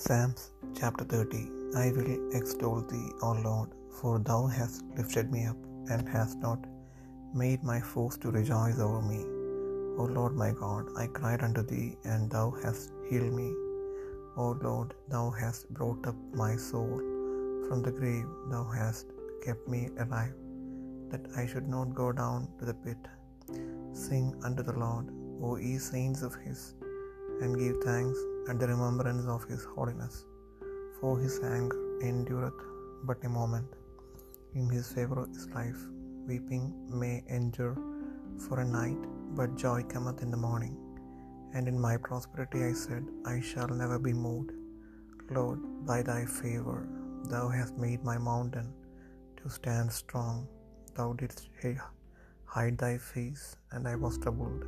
Psalms chapter 30 I will extol thee, O Lord, for thou hast lifted me up, and hast not made my foes to rejoice over me. O Lord my God, I cried unto thee, and thou hast healed me. O Lord, thou hast brought up my soul from the grave, thou hast kept me alive, that I should not go down to the pit. Sing unto the Lord, O ye saints of his, and give thanks at the remembrance of his holiness. For his anger endureth but a moment. In his favour is life. Weeping may endure for a night, but joy cometh in the morning. And in my prosperity I said, I shall never be moved. Lord, by thy favour thou hast made my mountain to stand strong. Thou didst hide thy face, and I was troubled.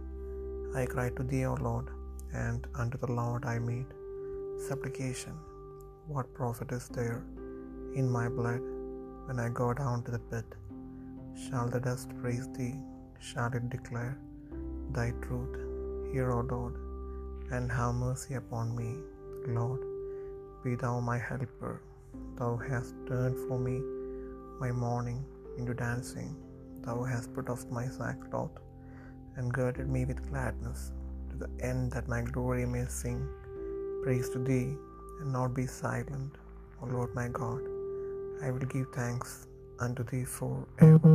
I cried to thee, O Lord, and unto the Lord I made supplication. What profit is there in my blood when I go down to the pit? Shall the dust praise thee? Shall it declare thy truth? Hear, O Lord, and have mercy upon me. Lord, be thou my helper. Thou hast turned for me my mourning into dancing. Thou hast put off my sackcloth and girded me with gladness, to the end that my glory may sing praise to thee and not be silent. O Lord my God, I will give thanks unto thee forever.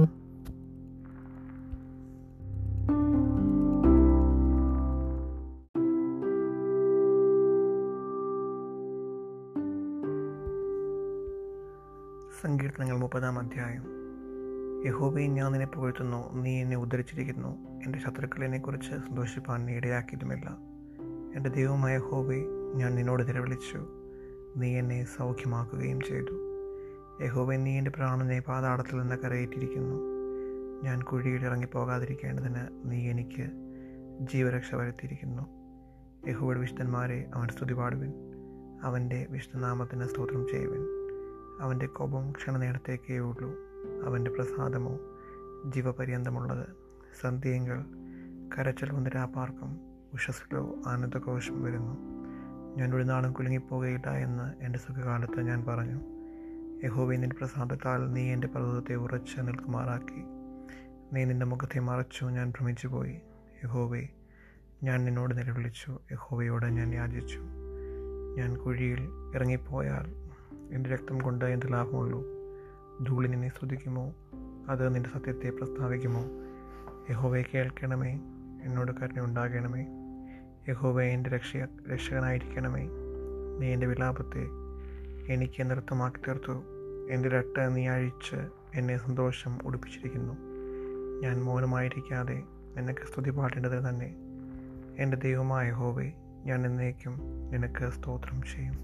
സങ്കീർത്തനങ്ങൾ മുപ്പതാം അധ്യായം യഹോബയെ ഞാൻ നിന്നെ പുകഴ്ത്തുന്നു. നീ എന്നെ ഉദ്ധരിച്ചിരിക്കുന്നു. എന്റെ ശത്രുക്കളെക്കുറിച്ച് സന്തോഷിപ്പാൻ നീ ഇടയാക്കിയതുമില്ല എന്റെ ദൈവമായ ഹോബെ ഞാൻ നിന്നോട് നിലവിളിച്ചു നീ എന്നെ സൗഖ്യമാക്കുകയും ചെയ്തു. യഹോബെ നീ എന്റെ പ്രാണനെ പാതാളത്തിൽ നിന്ന് കരയേറ്റിരിക്കുന്നു ഞാൻ കുഴിയിൽ ഇറങ്ങിപ്പോകാതിരിക്കേണ്ടതിന് നീ എനിക്ക് ജീവരക്ഷ വരുത്തിയിരിക്കുന്നു. യഹോബയുടെ വിശുദ്ധന്മാരെ അവൻ സ്തുതി പാടുവിൻ അവന്റെ വിശുദ്ധനാമത്തിന് സ്തോത്രം ചെയ്യുവിൻ. അവന്റെ കോപം ക്ഷണനേരത്തേക്കേ ഉള്ളൂ. അവന്റെ പ്രസാദമോ ജീവപര്യന്തമുള്ളത്. സന്ധ്യയെങ്കിൽ കരച്ചൽ വന്ന് രാപ്പാർക്കും ഉഷസ്സിലോ ആനന്ദഘോഷം വരുന്നു. ഞാൻ ഒരു നാളും കുലുങ്ങിപ്പോകുകയില്ല എന്ന് എന്റെ സുഖകാലത്ത് ഞാൻ പറഞ്ഞു. യഹോവേ നിന്റെ പ്രസാദത്താൽ നീ എന്റെ പർവതത്തെ ഉറച്ച് നിൽക്കുമാറാക്കി. നീ നിന്റെ മുഖത്തെ മറച്ചു ഞാൻ ഭ്രമിച്ചുപോയി. യഹോവേ ഞാൻ നിന്നോട് നിലവിളിച്ചു. യഹോവയോട് ഞാൻ യാചിച്ചു. ഞാൻ കുഴിയിൽ ഇറങ്ങിപ്പോയാൽ എന്റെ രക്തം കൊണ്ട് എന്ത് ലാഭമുള്ളൂ? ധൂളി നിന്നെ ശ്രദ്ധിക്കുമോ? അത് നിന്റെ സത്യത്തെ പ്രസ്താവിക്കുമോ? യഹോവയെ കേൾക്കണമേ എന്നോട് കരുണയുണ്ടാകണമേ യഹോവ എന്റെ രക്ഷ രക്ഷകനായിരിക്കണമേ. നീ എന്റെ വിലാപത്തെ എനിക്ക് നൃത്തമാക്കി തീർത്തു. എന്റെ രട്ട നീ അഴിച്ച് എന്നെ സന്തോഷം ഉടുപ്പിച്ചിരിക്കുന്നു. ഞാൻ മൗനമായിരിക്കാതെ നിനക്ക് സ്തുതി പാടേണ്ടത് തന്നെ. എന്റെ ദൈവമായ ഹോവേ ഞാൻ എന്നേക്കും നിനക്ക് സ്തോത്രം ചെയ്യും.